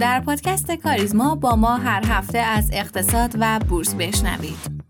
در پادکست کاریزما با ما هر هفته از اقتصاد و بورس بشنوید.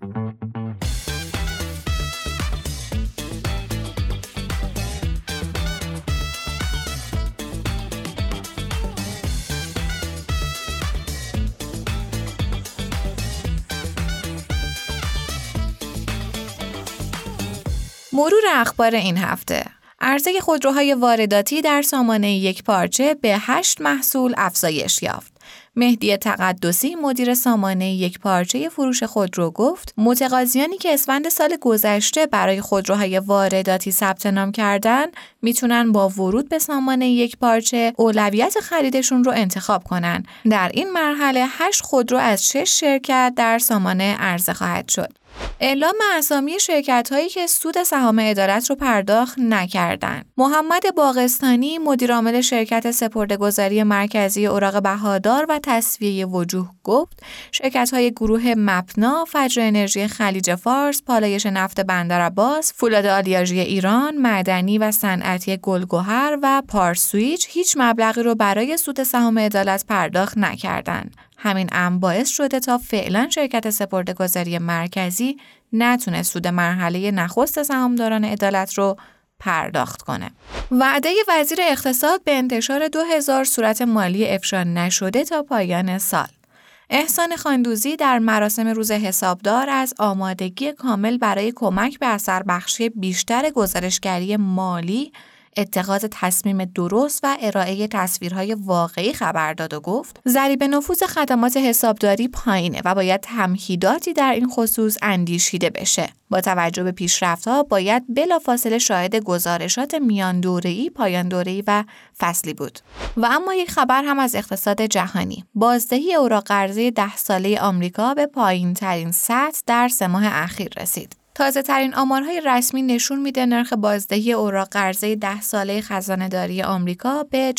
مرور اخبار این هفته عرضه خودروهای وارداتی در سامانه یک پارچه به هشت محصول افزایش یافت. مهدی تقدسی مدیر سامانه یک پارچه فروش خودرو گفت متقاضیانی که اسفند سال گذشته برای خودروهای وارداتی ثبت نام کردن می‌تونن با ورود به سامانه یک پارچه اولویت خریدشون رو انتخاب کنن در این مرحله هشت خودرو از شش شرکت در سامانه عرضه خواهد شد اعلام اسامی شرکت هایی که سود سهام عدالت رو پرداخت نکردند. محمد باغستانی مدیرعامل شرکت سپردهگذاری مرکزی اوراق بهادار و تصویه وجوه گفت شرکت های گروه مپنا، فجر انرژی خلیج فارس، پالایش نفت بندر عباس، فولاد آلیاژی ایران، معدنی و صنعتی گلگهر و پارسویچ هیچ مبلغی رو برای سود سهام عدالت پرداخت نکردند. همین امر باعث شده تا فعلا شرکت سپردهگذاری مرکزی نتونه سود مرحله نخست سهامداران عدالت رو پرداخت کنه. وعده وزیر اقتصاد به انتشار 2000 صورت مالی افشا نشده تا پایان سال. احسان خاندوزی در مراسم روز حسابدار از آمادگی کامل برای کمک به اثر بخشی بیشتر گزارشگری مالی اتخاذ تصمیم درست و ارائه تصویرهای واقعی خبر داد و گفت ضریب نفوذ خدمات حسابداری پایینه و باید تمهیداتی در این خصوص اندیشیده بشه با توجه به پیشرفتها باید بلافاصله شاهد گزارشات میان دوره‌ای، پایان دوره‌ای و فصلی بود. و اما یک خبر هم از اقتصاد جهانی. بازدهی اوراق قرضه ده ساله آمریکا به پایین ترین سطح در سه ماه اخیر رسید. تازه ترین آمارهای رسمی نشون میده نرخ بازدهی اوراق قرضه ده ساله خزانه داری آمریکا به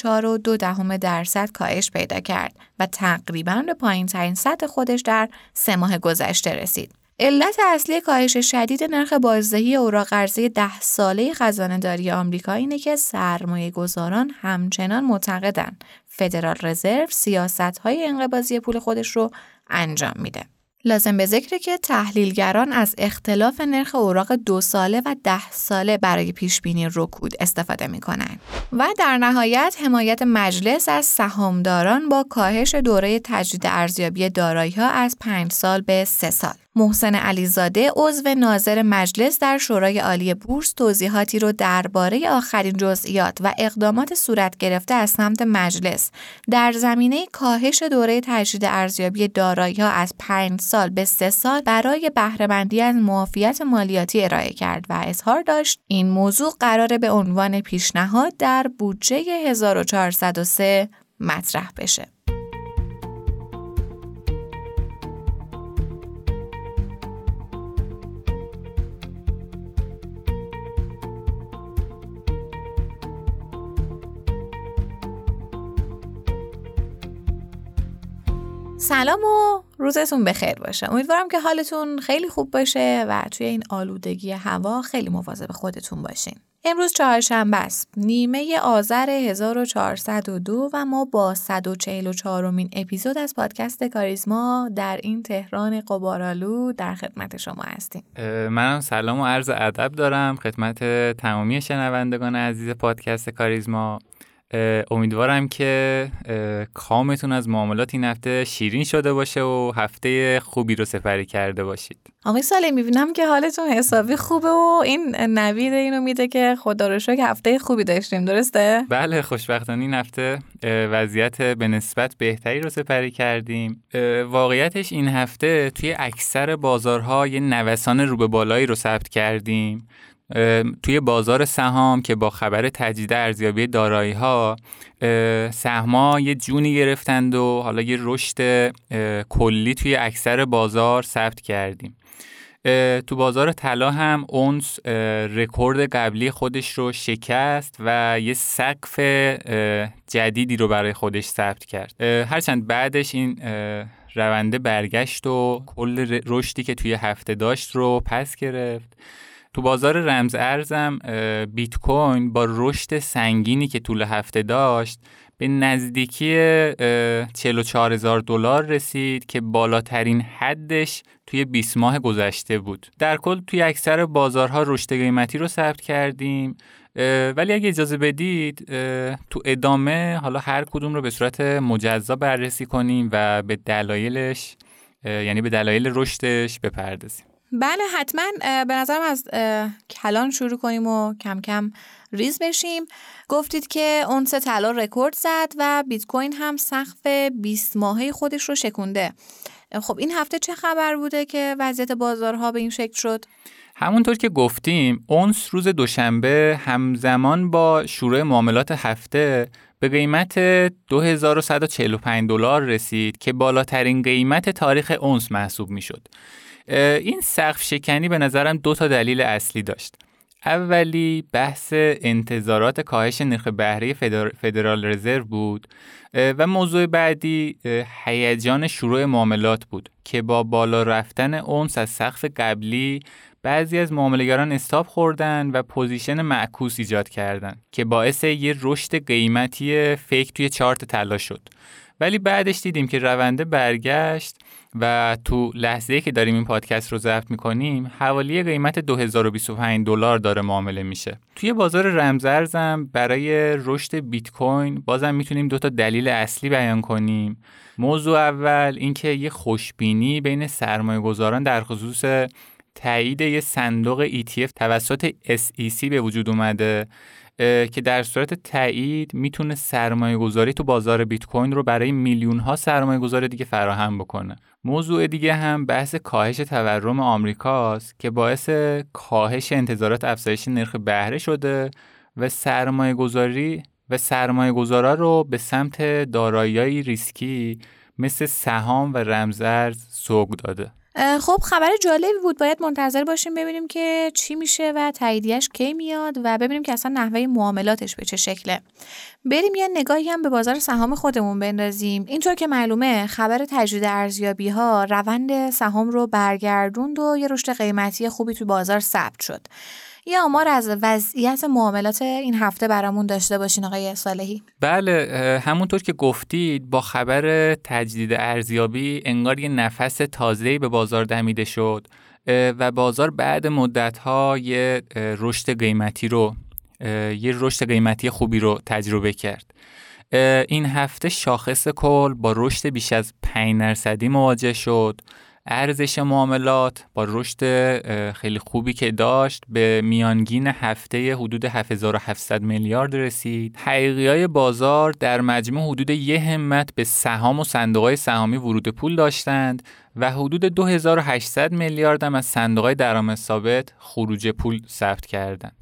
4.2 دهم درصد کاهش پیدا کرد و تقریبا به پایین ترین سطح خودش در سه ماه گذشته رسید. علت اصلی کاهش شدید نرخ بازدهی اوراق قرضه ده ساله خزانه داری آمریکا اینه که سرمایه گذاران همچنان معتقدن فدرال رزرو سیاست های انقباضی پول خودش رو انجام میده. لازم به ذکره که تحلیلگران از اختلاف نرخ اوراق دو ساله و ده ساله برای پیش بینی رکود استفاده می کنند. و در نهایت حمایت مجلس از سهامداران با کاهش دوره تجدید ارزیابی دارایی ها از پنج سال به سه سال. محسن علیزاده عضو ناظر مجلس در شورای عالی بورس توضیحاتی رو درباره آخرین جزئیات و اقدامات صورت گرفته از سمت مجلس در زمینه کاهش دوره تجدید ارزیابی دارایی ها از 5 سال به 3 سال برای بهرهمندی از معافیت مالیاتی ارائه کرد و اظهار داشت این موضوع قرار به عنوان پیشنهاد در بودجه 1403 مطرح بشه. سلام و روزتون بخیر باشه. امیدوارم که حالتون خیلی خوب باشه و توی این آلودگی هوا خیلی مواظب خودتون باشین. امروز چهارشنبه است. نیمه آذر 1402 و ما با 144 مین اپیزود از پادکست کاریزما در این تهران قبارالو در خدمت شما هستیم. منم سلام و عرض ادب دارم. خدمت تمامی شنوندگان عزیز پادکست کاریزما. امیدوارم که کامتون از معاملات این هفته شیرین شده باشه و هفته خوبی رو سپری کرده باشید. آقای ساله می‌بینم که حالتون حسابی خوبه و این نوید اینو میده که خدا رو شکر هفته خوبی داشتیم درسته؟ بله خوشبختانه این هفته وضعیت به نسبت بهتری رو سپری کردیم. واقعیتش این هفته توی اکثر بازارها یه نوسان رو به بالایی رو ثبت کردیم. توی بازار سهام که با خبر تجدید ارزیابی دارایی ها سهما یه جونی گرفتند و حالا یه رشد کلی توی اکثر بازار ثبت کردیم. تو بازار طلا هم اونس رکورد قبلی خودش رو شکست و یه سقف جدیدی رو برای خودش ثبت کرد. هرچند بعدش این رونده برگشت و کل رشدی که توی هفته داشت رو پس گرفت. تو بازار رمز ارزم بیت کوین با رشد سنگینی که طول هفته داشت به نزدیکی 44 هزار دلار رسید که بالاترین حدش توی 20 ماه گذشته بود. در کل توی اکثر بازارها رشد قیمتی رو ثبت کردیم ولی اگه اجازه بدید تو ادامه حالا هر کدوم رو به صورت مجزا بررسی کنیم و به دلایلش یعنی به دلایل رشدش بپردازیم بله حتما به نظرم از کلان شروع کنیم و کم کم ریز بشیم. گفتید که اونس طلا رکورد زد و بیت کوین هم سقف 20 ماهه خودش رو شکونده. خب این هفته چه خبر بوده که وضعیت بازارها به این شکل شد؟ همونطور که گفتیم اونس روز دوشنبه همزمان با شروع معاملات هفته به قیمت 2145 دلار رسید که بالاترین قیمت تاریخ اونس محسوب می‌شد. این سقف شکنی به نظرم دو تا دلیل اصلی داشت. اولی بحث انتظارات کاهش نرخ بهره فدرال رزرو بود و موضوع بعدی هیجان شروع معاملات بود که با بالا رفتن اونس از سقف قبلی بعضی از معامله‌گران stop خوردن و position معکوس ایجاد کردند که باعث یه رشد قیمتی fake توی چارت طلا شد ولی بعدش دیدیم که رونده برگشت و تو لحظه که داریم این پادکست رو ضبط می‌کنیم حوالی قیمت 2025 دلار داره معامله میشه. توی بازار رمزارزم برای رشد بیت کوین بازم می‌تونیم دو تا دلیل اصلی بیان کنیم. موضوع اول اینکه یه خوشبینی بین سرمایه گذاران در خصوص تایید یه صندوق ETF توسط SEC به وجود اومده که در صورت تایید می‌تونه سرمایه گذاری تو بازار بیت کوین رو برای میلیون ها سرمایه گذاری دیگه فراهم بکنه. موضوع دیگه هم بحث کاهش تورم آمریکاست که باعث کاهش انتظارات افزایش نرخ بهره شده و سرمایه گذاری و سرمایه گذارا رو به سمت دارایی ریسکی مثل سهام و رمزارز سوق داده. خب خبر جالبی بود. باید منتظر باشیم ببینیم که چی میشه و تاییدیش کی میاد و ببینیم که اصلا نحوه معاملاتش به چه شکله. بریم یه نگاهی هم به بازار سهام خودمون بندازیم. اینطور که معلومه خبر تجدید ارزیابی ها روند سهام رو برگردوند و یه رشد قیمتی خوبی تو بازار ثبت شد. یه آمار از وضعیت معاملات این هفته برامون داشته باشین آقای صالحی. بله همونطور که گفتید با خبر تجدید ارزیابی انگار یه نفس تازه‌ای به بازار دمیده شد و بازار بعد مدت‌ها یه رشد قیمتی رو یه رشد قیمتی خوبی رو تجربه کرد. این هفته شاخص کل با رشد بیش از 5 درصدی مواجه شد. ارزش معاملات با رشد خیلی خوبی که داشت به میانگین هفته حدود 7700 میلیارد رسید. حقیقی های بازار در مجموع حدود یه همت به سهام و صندوق های سهامی ورود پول داشتند و حدود 2800 میلیارد هم از صندوق های درآمد ثابت خروج پول ثبت کردند.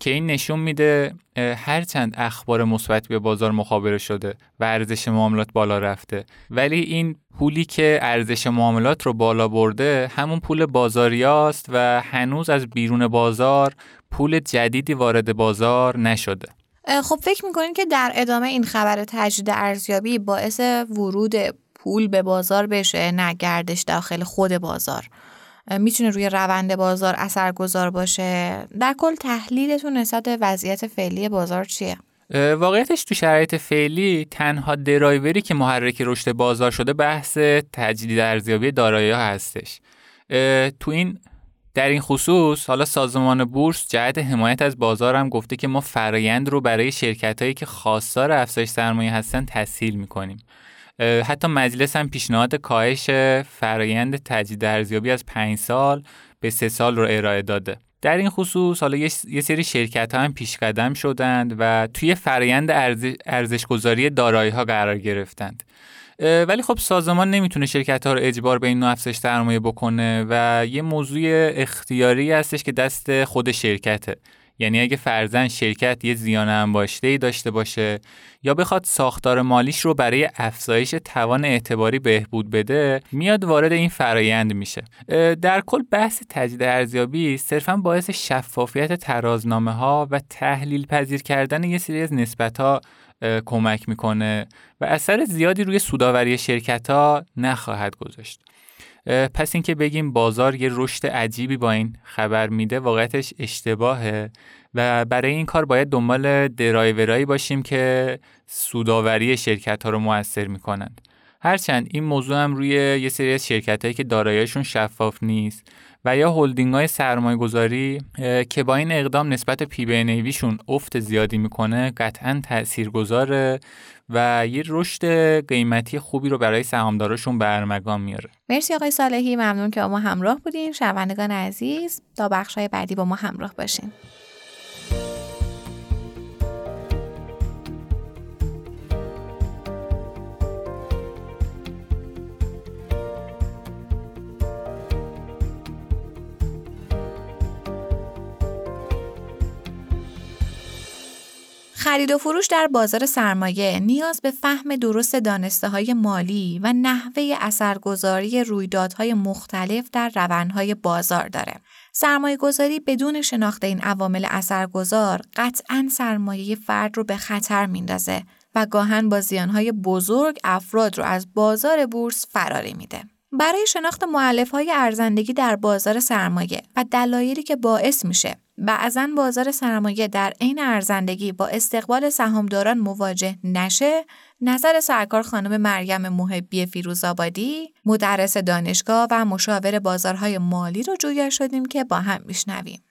که این نشون میده هرچند اخبار مثبت به بازار مخابره شده و ارزش معاملات بالا رفته. ولی این پولی که ارزش معاملات رو بالا برده همون پول بازاریاست و هنوز از بیرون بازار پول جدیدی وارد بازار نشده. خب فکر می‌کنین که در ادامه این خبر تجدید ارزیابی باعث ورود پول به بازار بشه نه گردش داخل خود بازار. می‌تونه روی روند بازار اثرگذار باشه. در کل تحلیلتون نسبت وضعیت فعلی بازار چیه؟ واقعیتش تو شرایط فعلی تنها درایوری که محرک رشد بازار شده بحث تجدید ارزیابی دارایی ها هستش. تو این در این خصوص حالا سازمان بورس جهت حمایت از بازار هم گفته که ما فرایند رو برای شرکت هایی که خواستار افزایش سرمایه هستن تسهیل می‌کنیم. حتی مجلس هم پیشنهاد کاهش فرایند تجدید ارزیابی از 5 سال به سه سال رو ارائه داده. در این خصوص حالا یه سری شرکت ها هم پیش قدم شدند و توی فرایند ارزش گذاری دارایی ها قرار گرفتند. ولی خب سازمان نمی‌تونه شرکت ها رو اجبار به این نوع افزایش سرمایه بکنه و یه موضوع اختیاری هستش که دست خود شرکته. یعنی اگه فرزن شرکت یه زیان انباشته ای داشته باشه یا بخواد ساختار مالیش رو برای افزایش توان اعتباری بهبود بده میاد وارد این فرایند میشه. در کل بحث تجدید ارزیابی صرفا باعث شفافیت ترازنامه ها و تحلیل پذیر کردن یه سری از نسبت ها کمک می‌کنه و اثر زیادی روی سوداوری شرکت ها نخواهد گذاشت. پس اینکه بگیم بازار یه رشد عجیبی با این خبر میده واقعیتش اشتباهه. و برای این کار باید دنبال درایورایی باشیم که سوداوری شرکت ها رو موثر می‌کنند. هرچند این موضوع هم روی یه سری از شرکت هایی که داراییشون شفاف نیست. و یا هلدینگ های سرمایه گذاری که با این اقدام نسبت پی بی افت زیادی می‌کنه قطعا تأثیر گذاره و یه رشد قیمتی خوبی رو برای سهامداراشون برمگان میاره. مرسی آقای صالحی. ممنون که با ما همراه بودین. شنوندگان عزیز تا بخش های بعدی با ما همراه باشین. خرید و فروش در بازار سرمایه نیاز به فهم درست دانسته های مالی و نحوه اثرگذاری رویدادهای مختلف در روندهای بازار داره. سرمایه گذاری بدون شناخت این عوامل اثرگذار قطعا سرمایه فرد رو به خطر میندازه و گاهن با زیانهای بزرگ افراد رو از بازار بورس فراری میده. برای شناخت معلف های ارزندگی در بازار سرمایه و دلایلی که باعث میشه. بعضا بازار سرمایه در عین ارزندگی با استقبال سهامداران مواجه نشه نظر سرکار خانم مریم محبی فیروزآبادی مدرس دانشگاه و مشاور بازارهای مالی رو جویا شدیم که با هم میشنویم.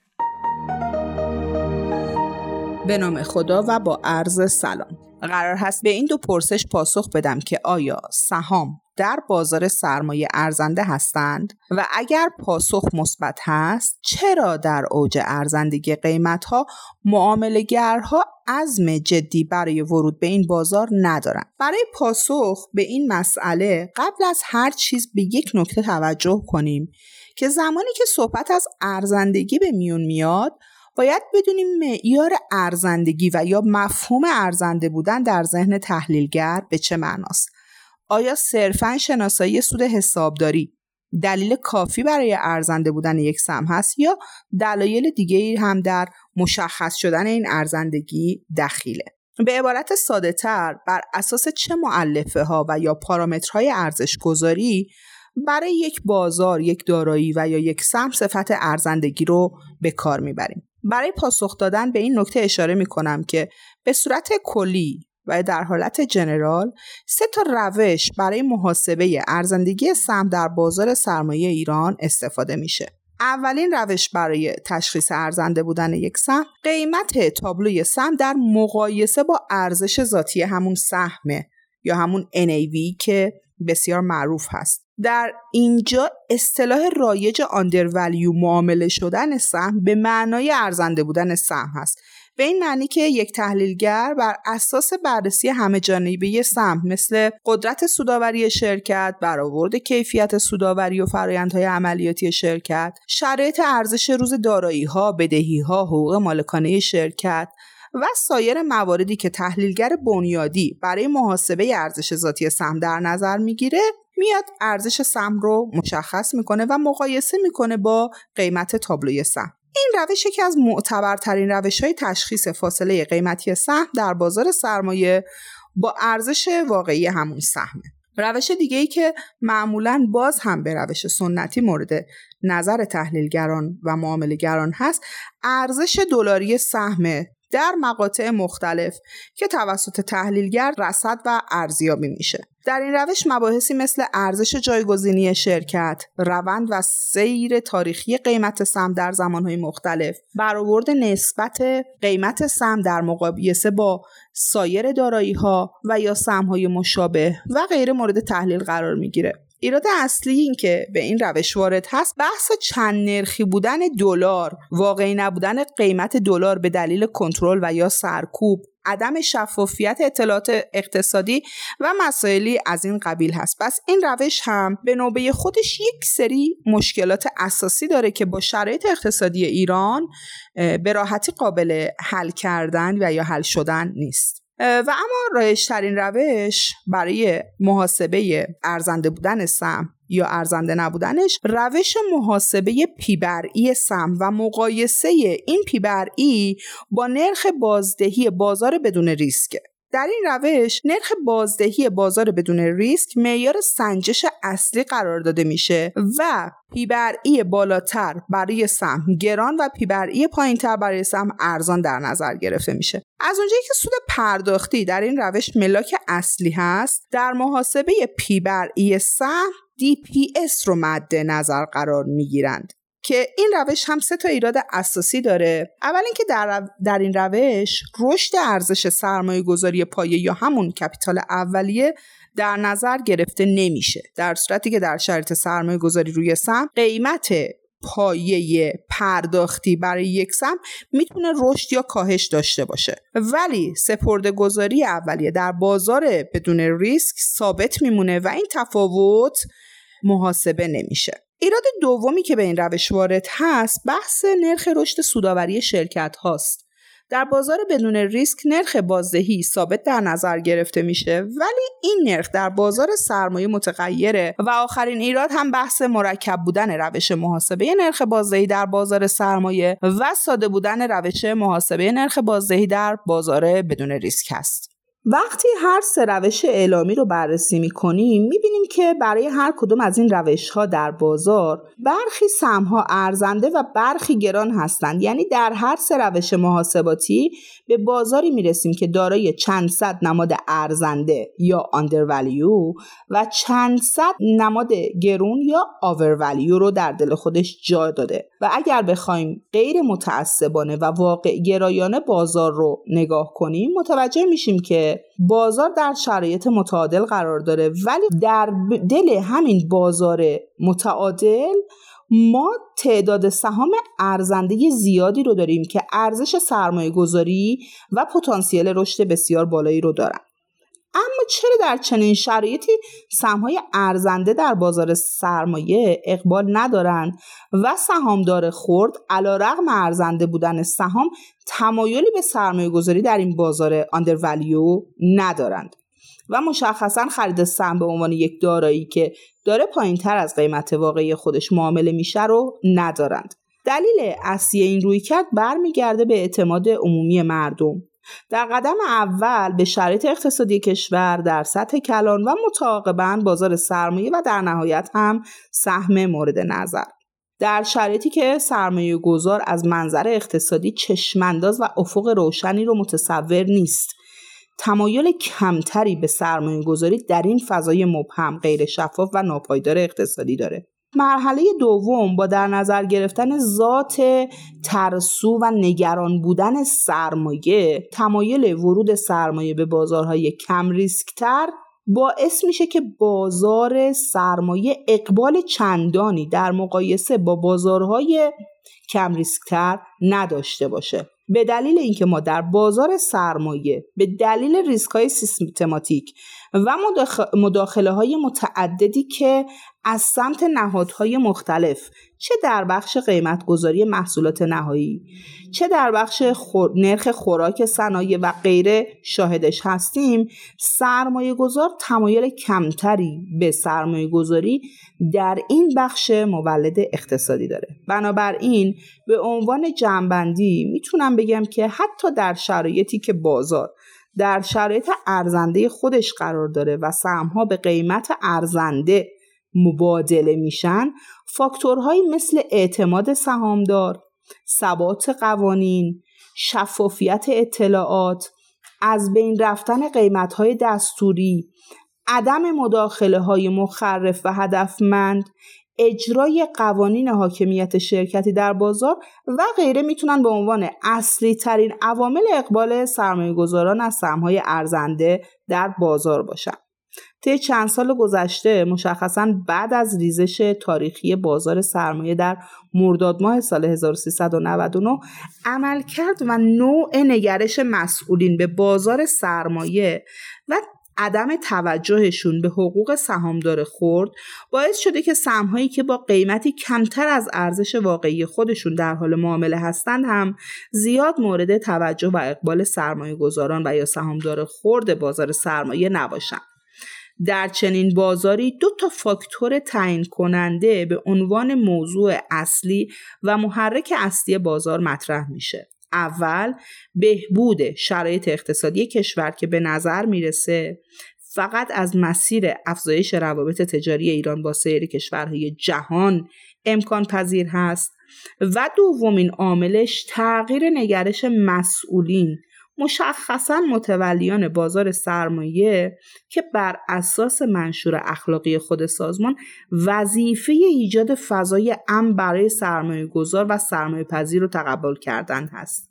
به نام خدا و با عرض سلام. قرار هست به این دو پرسش پاسخ بدم که آیا سهام در بازار سرمایه ارزنده هستند؟ و اگر پاسخ مثبت هست چرا در اوج ارزندگی قیمت ها معاملگرها عزم جدی برای ورود به این بازار ندارند برای پاسخ به این مسئله قبل از هر چیز به یک نکته توجه کنیم که زمانی که صحبت از ارزندگی به میون میاد باید بدونیم معیار ارزندگی و یا مفهوم ارزنده بودن در ذهن تحلیلگر به چه معناست. آیا صرفا شناسایی سود حسابداری دلیل کافی برای ارزنده بودن یک سهم هست یا دلایل دیگه هم در مشخص شدن این ارزندگی دخیله به عبارت ساده تر بر اساس چه معلفه ها و یا پارامترهای ارزش گذاری برای یک بازار، یک دارایی و یا یک سهم صفت ارزندگی رو به کار می‌بریم. برای پاسخ دادن به این نکته اشاره می کنم که به صورت کلی و در حالت جنرال سه تا روش برای محاسبه ارزندگی سهم در بازار سرمایه ایران استفاده میشه. اولین روش برای تشخیص ارزنده بودن یک سهم قیمت تابلوی سهم در مقایسه با ارزش ذاتی همون سهمه یا همون NAV که بسیار معروف هست در اینجا اصطلاح رایج آندرولیو معامله شدن سهم به معنای ارزنده بودن سهم هست به این معنی که یک تحلیلگر بر اساس بررسی همه جانبه سهم مثل قدرت سوداوری شرکت، برآورد کیفیت سوداوری و فرایندهای عملیاتی شرکت، شرایط ارزش روز دارایی ها، بدهی ها، حقوق مالکانه شرکت و سایر مواردی که تحلیلگر بنیادی برای محاسبه ارزش ذاتی سهم در نظر می‌گیره میاد ارزش سهم رو مشخص می‌کنه و مقایسه می‌کنه با قیمت تابلوی سهم. این روش یکی از معتبرترین روش های تشخیص فاصله قیمتی سهم در بازار سرمایه با ارزش واقعی همون سهمه. روش دیگه ای که معمولا باز هم به روش سنتی مورد نظر تحلیلگران و معاملگران هست ارزش دلاری سهم در مقاطع مختلف که توسط تحلیلگر رصد و ارزیابی میشه. در این روش مباحثی مثل ارزش جایگزینی شرکت، روند و سیر تاریخی قیمت سهم در زمانهای مختلف، برآورد نسبت قیمت سهم در مقایسه با سایر دارایی ها و یا سهم های مشابه و غیر مورد تحلیل قرار می‌گیره. ایراد اصلی این که به این روش وارد هست بحث چند نرخی بودن دلار واقعی نبودن قیمت دلار به دلیل کنترل و یا سرکوب عدم شفافیت اطلاعات اقتصادی و مسائلی از این قبیل هست. پس این روش هم به نوبه خودش یک سری مشکلات اساسی داره که با شرایط اقتصادی ایران به راحتی قابل حل کردن و یا حل شدن نیست. و اما رایشترین روش برای محاسبه ارزنده بودن سم یا ارزنده نبودنش روش محاسبه پیبرئی سم و مقایسه این پیبرئی با نرخ بازدهی بازار بدون ریسکه در این روش نرخ بازدهی بازار بدون ریسک معیار سنجش اصلی قرار داده میشه و پیبرعی بالاتر برای سهم گران و پیبرعی پایینتر برای سهم ارزان در نظر گرفته میشه. از اونجایی که سود پرداختی در این روش ملاک اصلی هست در محاسبه پیبرعی سهم DPS رو مد نظر قرار می‌گیرند. که این روش هم سه تا ایراد اساسی داره. اول اینکه در, در این روش رشد ارزش سرمایه گذاری پایه یا همون کپیتال اولیه در نظر گرفته نمیشه. در صورتی که در شرط سرمایه گذاری روی سهم قیمت پایه پرداختی برای یک سهم می‌تونه رشد یا کاهش داشته باشه. ولی سپرده گذاری اولیه در بازار بدون ریسک ثابت میمونه و این تفاوت محاسبه نمیشه. ایراد دومی که به این روش وارد هست بحث نرخ رشد سوداوری شرکت هاست. در بازار بدون ریسک نرخ بازدهی ثابت در نظر گرفته میشه ولی این نرخ در بازار سرمایه متغیره و آخرین ایراد هم بحث مرکب بودن روش محاسبه نرخ بازدهی در بازار سرمایه و ساده بودن روش محاسبه نرخ بازدهی در بازار بدون ریسک است وقتی هر سه روش اعلامی رو بررسی می کنیم می بینیم که برای هر کدوم از این روش ها در بازار برخی سهم ها ارزنده و برخی گران هستند. یعنی در هر سه روش محاسباتی به بازاری می رسیم که دارای چند صد نماد ارزنده یا undervalue و چند صد نماد گرون یا overvalue رو در دل خودش جا داده. و اگر بخوایم غیر متعصبانه و واقع گرایانه بازار رو نگاه کنیم متوجه میشیم که بازار در شرایط متعادل قرار داره. ولی در دل همین بازار متعادل ما تعداد سهام ارزنده زیادی رو داریم که ارزش سرمایه گذاری و پتانسیل رشد بسیار بالایی رو دارن. اما چرا در چنین شرایطی سهمهای ارزنده در بازار سرمایه اقبال ندارند و سهامدار خرد علا رقم ارزنده بودن سهام تمایلی به سرمایه گذاری در این بازار آندرولیو ندارند؟ و مشخصا خرید سهم به عنوان یک دارایی که داره پایین تر از قیمت واقعی خودش معامله میشه رو ندارند. دلیل اصلی این روی کرد برمیگرده به اعتماد عمومی مردم. در قدم اول به شرایط اقتصادی کشور در سطح کلان و متعاقبا بازار سرمایه و در نهایت هم سهم مورد نظر. در شرایطی که سرمایه گذار از منظر اقتصادی چشمانداز و افق روشنی رو متصور نیست تمایل کمتری به سرمایه گذاری در این فضای مبهم غیر شفاف و ناپایدار اقتصادی داره. مرحله دوم با در نظر گرفتن ذات ترسو و نگران بودن سرمایه تمایل ورود سرمایه به بازارهای کم ریسکتر باعث میشه که بازار سرمایه اقبال چندانی در مقایسه با بازارهای کم ریسکتر نداشته باشه. به دلیل اینکه ما در بازار سرمایه به دلیل ریسک های سیستماتیک و مداخله های متعددی که از سمت نهادهای مختلف چه در بخش قیمت گذاری محصولات نهایی؟ چه در بخش نرخ خوراک صنایع و غیره شاهدش هستیم؟ سرمایه گذار تمایل کمتری به سرمایه گذاری در این بخش مولد اقتصادی داره. بنابراین به عنوان جنبندی می‌تونم بگم که حتی در شرایطی که بازار در شرایط ارزنده خودش قرار داره و سهمها به قیمت ارزنده مبادله میشن فاکتورهایی مثل اعتماد سهامدار ثبات قوانین شفافیت اطلاعات از بین رفتن قیمتهای دستوری عدم مداخله های مخرف و هدفمند اجرای قوانین حاکمیت شرکتی در بازار و غیره می‌تونن به عنوان اصلی ترین عوامل اقبال سرمایه گذاران از سهمهای ارزنده در بازار باشن. طی چند سال گذشته مشخصا بعد از ریزش تاریخی بازار سرمایه در مرداد ماه سال 1399 عملکرد و نوع نگرش مسئولین به بازار سرمایه و عدم توجهشون به حقوق سهامدار خورد باعث شده که سهمهایی که با قیمتی کمتر از ارزش واقعی خودشون در حال معامله هستند هم زیاد مورد توجه و اقبال سرمایه گذاران و یا سهامدار خورد بازار سرمایه نباشند. در چنین بازاری دو تا فاکتور تعیین کننده به عنوان موضوع اصلی و محرک اصلی بازار مطرح میشه. اول بهبود شرایط اقتصادی کشور که به نظر می‌رسه فقط از مسیر افزایش روابط تجاری ایران با سایر کشورهای جهان امکان پذیر هست و دومین عاملش تغییر نگرش مسئولین مشخصا متولیان بازار سرمایه که بر اساس منشور اخلاقی خود سازمان وظیفه ایجاد فضای امن برای سرمایه گذار و سرمایه پذیر رو تقبل کردن هست.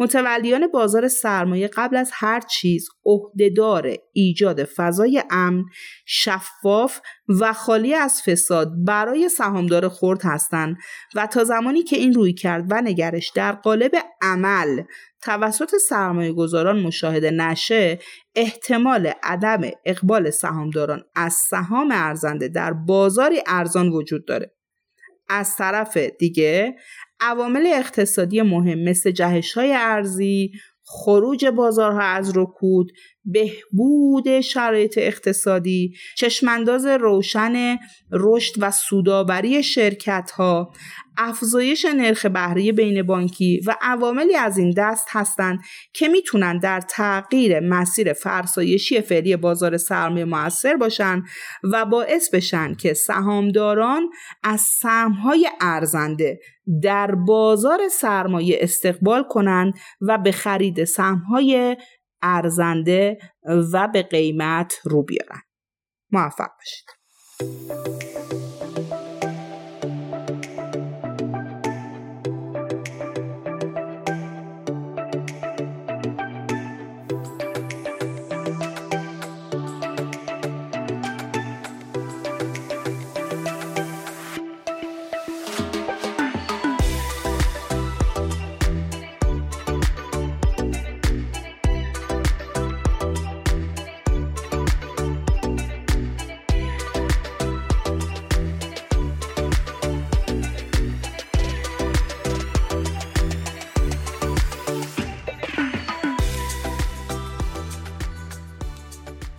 متولیان بازار سرمایه قبل از هر چیز عهدهدار ایجاد فضای امن شفاف و خالی از فساد برای سهامدار خرد هستند و تا زمانی که این روی کرد و نگرش در قالب عمل توسط سرمایه گذاران مشاهده نشه احتمال عدم اقبال سهامداران از سهام ارزنده در بازاری ارزان وجود داره. از طرف دیگه عوامل اقتصادی مهم مثل جهش های ارزی، خروج بازارها از رکود، بهبود شرایط اقتصادی، چشمانداز روشن رشد و سوداوری شرکت ها، افزایش نرخ بهره بین بانکی و عواملی از این دست هستند که می‌تونن در تغییر مسیر فرسایشی فعلی بازار سرمایه موثر باشن و باعث بشن که سهامداران از سهمهای ارزنده در بازار سرمایه استقبال کنند و به خرید سهمهای ارزنده و به قیمت رو بیارن موفق باشید.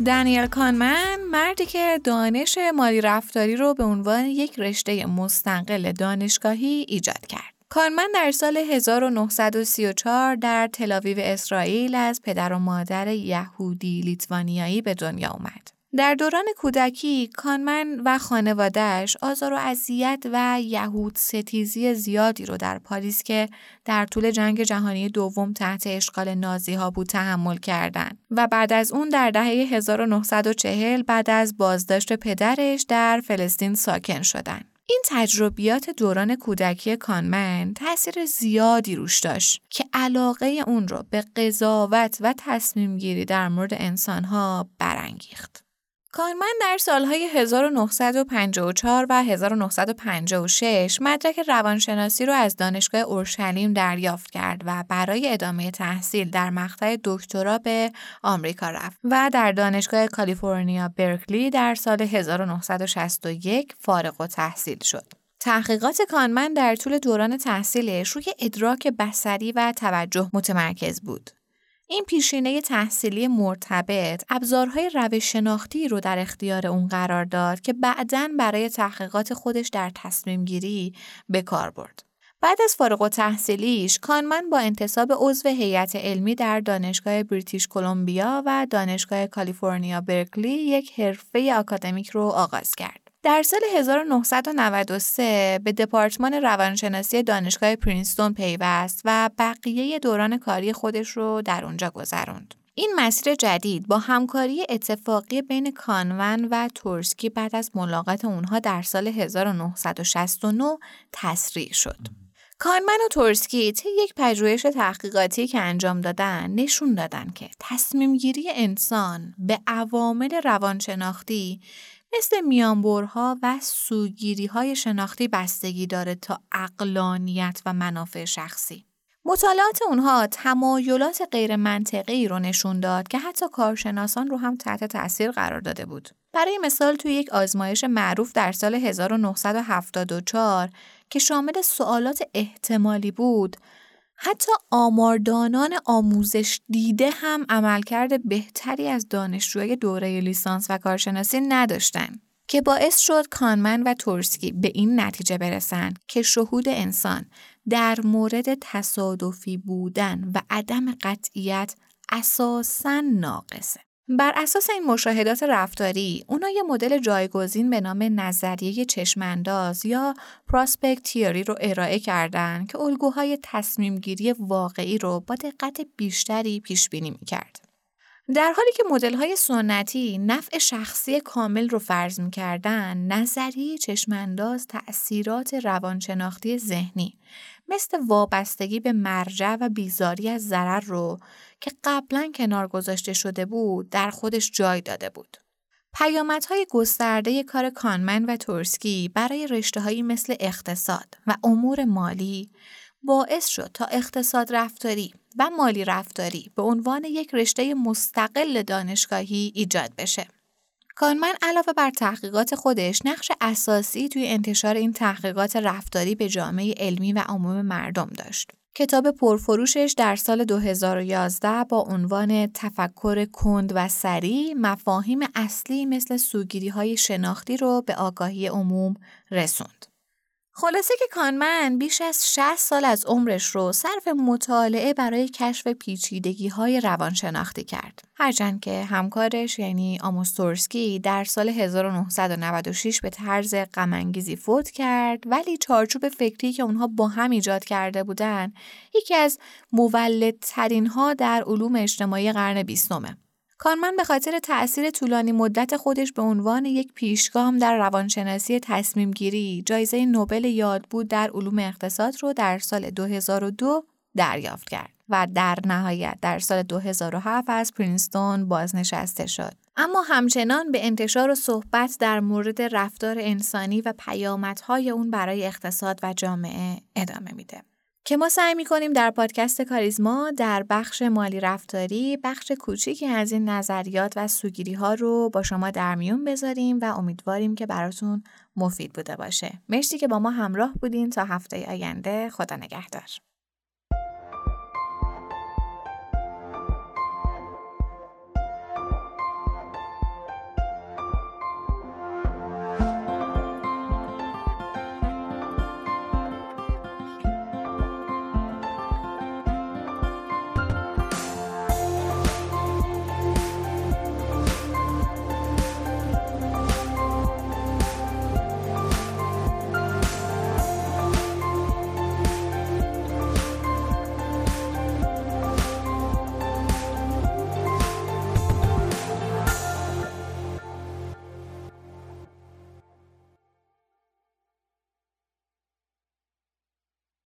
دانیل کانمن مردی که دانش مالی رفتاری رو به عنوان یک رشته مستقل دانشگاهی ایجاد کرد. کانمن در سال 1934 در تلاویو اسرائیل از پدر و مادر یهودی لیتوانیایی به دنیا اومد. در دوران کودکی کانمن و خانوادهش آزار و اذیت و یهود ستیزی زیادی رو در پاریس که در طول جنگ جهانی دوم تحت اشغال نازی ها بود تحمل کردند و بعد از اون در دهه 1940 بعد از بازداشت پدرش در فلسطین ساکن شدند. این تجربیات دوران کودکی کانمن تاثیر زیادی روش داشت که علاقه اون رو به قضاوت و تصمیم گیری در مورد انسانها برانگیخت. کارمن در سالهای 1954 و 1956 مدرک روانشناسی رو از دانشگاه اورشلیم دریافت کرد و برای ادامه تحصیل در مقطع دکترا به آمریکا رفت و در دانشگاه کالیفرنیا برکلی در سال 1961 فارغ و تحصیل شد. تحقیقات کانمن در طول دوران تحصیلش روی ادراک بسری و توجه متمرکز بود. این پیشینه تحصیلی مرتبط ابزارهای روش شناختی رو در اختیار اون قرار داد که بعدا برای تحقیقات خودش در تصمیم گیری به کار برد. بعد از فارغ و تحصیلیش کانمن با انتصاب عضو هیئت علمی در دانشگاه بریتیش کلمبیا و دانشگاه کالیفرنیا برکلی یک حرفه آکادمیک رو آغاز کرد. در سال 1993 به دپارتمان روانشناسی دانشگاه پرینستون پیوست و بقیه دوران کاری خودش رو در اونجا گذروند. این مسیر جدید با همکاری اتفاقی بین کانون و تورسکی بعد از ملاقات اونها در سال 1969 تسریع شد. کانمن و تورسکی طی یک پژوهش تحقیقاتی که انجام دادن نشون دادن که تصمیم گیری انسان به عوامل روانشناختی مثل میانبرها و سوگیری های شناختی بستگی داره تا اقلانیت و منافع شخصی. مطالعات اونها تمایلات غیر منطقی رو نشون داد که حتی کارشناسان رو هم تحت تاثیر قرار داده بود. برای مثال توی یک آزمایش معروف در سال 1974 که شامل سوالات احتمالی بود، حتی آماردانان آموزش دیده هم عملکرد بهتری از دانشجوی دوره لیسانس و کارشناسی نداشتن. که باعث شد کانمن و تورسکی به این نتیجه برسند که شهود انسان در مورد تصادفی بودن و عدم قطعیت اساساً ناقصه. بر اساس این مشاهدات رفتاری، اونا یه مدل جایگزین به نام نظریه چشمانداز یا پراسپکت تیوری رو ارائه کردن که الگوهای تصمیم گیری واقعی رو با دقت بیشتری پیش بینی می‌کرد. در حالی که مدل های سنتی نفع شخصی کامل رو فرض می‌کردن، نظریه چشمانداز تأثیرات روانشناختی ذهنی مثل وابستگی به مرجع و بیزاری از ضرر رو که قبلا کنار گذاشته شده بود در خودش جای داده بود. پیامدهای گسترده کار کانمن و تورسکی برای رشته مثل اقتصاد و امور مالی باعث شد تا اقتصاد رفتاری و مالی رفتاری به عنوان یک رشته مستقل دانشگاهی ایجاد بشه. کانمن علاوه بر تحقیقات خودش نقش اساسی توی انتشار این تحقیقات رفتاری به جامعه علمی و عموم مردم داشت. کتاب پرفروشش در سال 2011 با عنوان تفکر کند و سریع مفاهیم اصلی مثل سوگیری های شناختی رو به آگاهی عموم رسوند. خلاصه که کانمن بیش از 60 سال از عمرش رو صرف مطالعه برای کشف پیچیدگی های روانشناختی کرد. هرچند که همکارش یعنی آموستورسکی در سال 1996 به طرز غمانگیزی فوت کرد ولی چارچوب فکری که اونها با هم ایجاد کرده بودن یکی از مولدترین ها در علوم اجتماعی قرن بیستمه. کارمن به خاطر تأثیر طولانی مدت خودش به عنوان یک پیشگام در روانشناسی تصمیم گیری جایزه نوبل یاد بود در علوم اقتصاد رو در سال 2002 دریافت کرد و در نهایت در سال 2007 از پرینستون بازنشسته شد. اما همچنان به انتشار و صحبت در مورد رفتار انسانی و پیامدهای اون برای اقتصاد و جامعه ادامه میده. که ما سعی می‌کنیم در پادکست کاریزما در بخش مالی رفتاری بخش کوچیکی از این نظریات و سوگیری ها رو با شما در میون بذاریم و امیدواریم که براتون مفید بوده باشه. مرسی که با ما همراه بودین تا هفته آینده خدا نگهدار.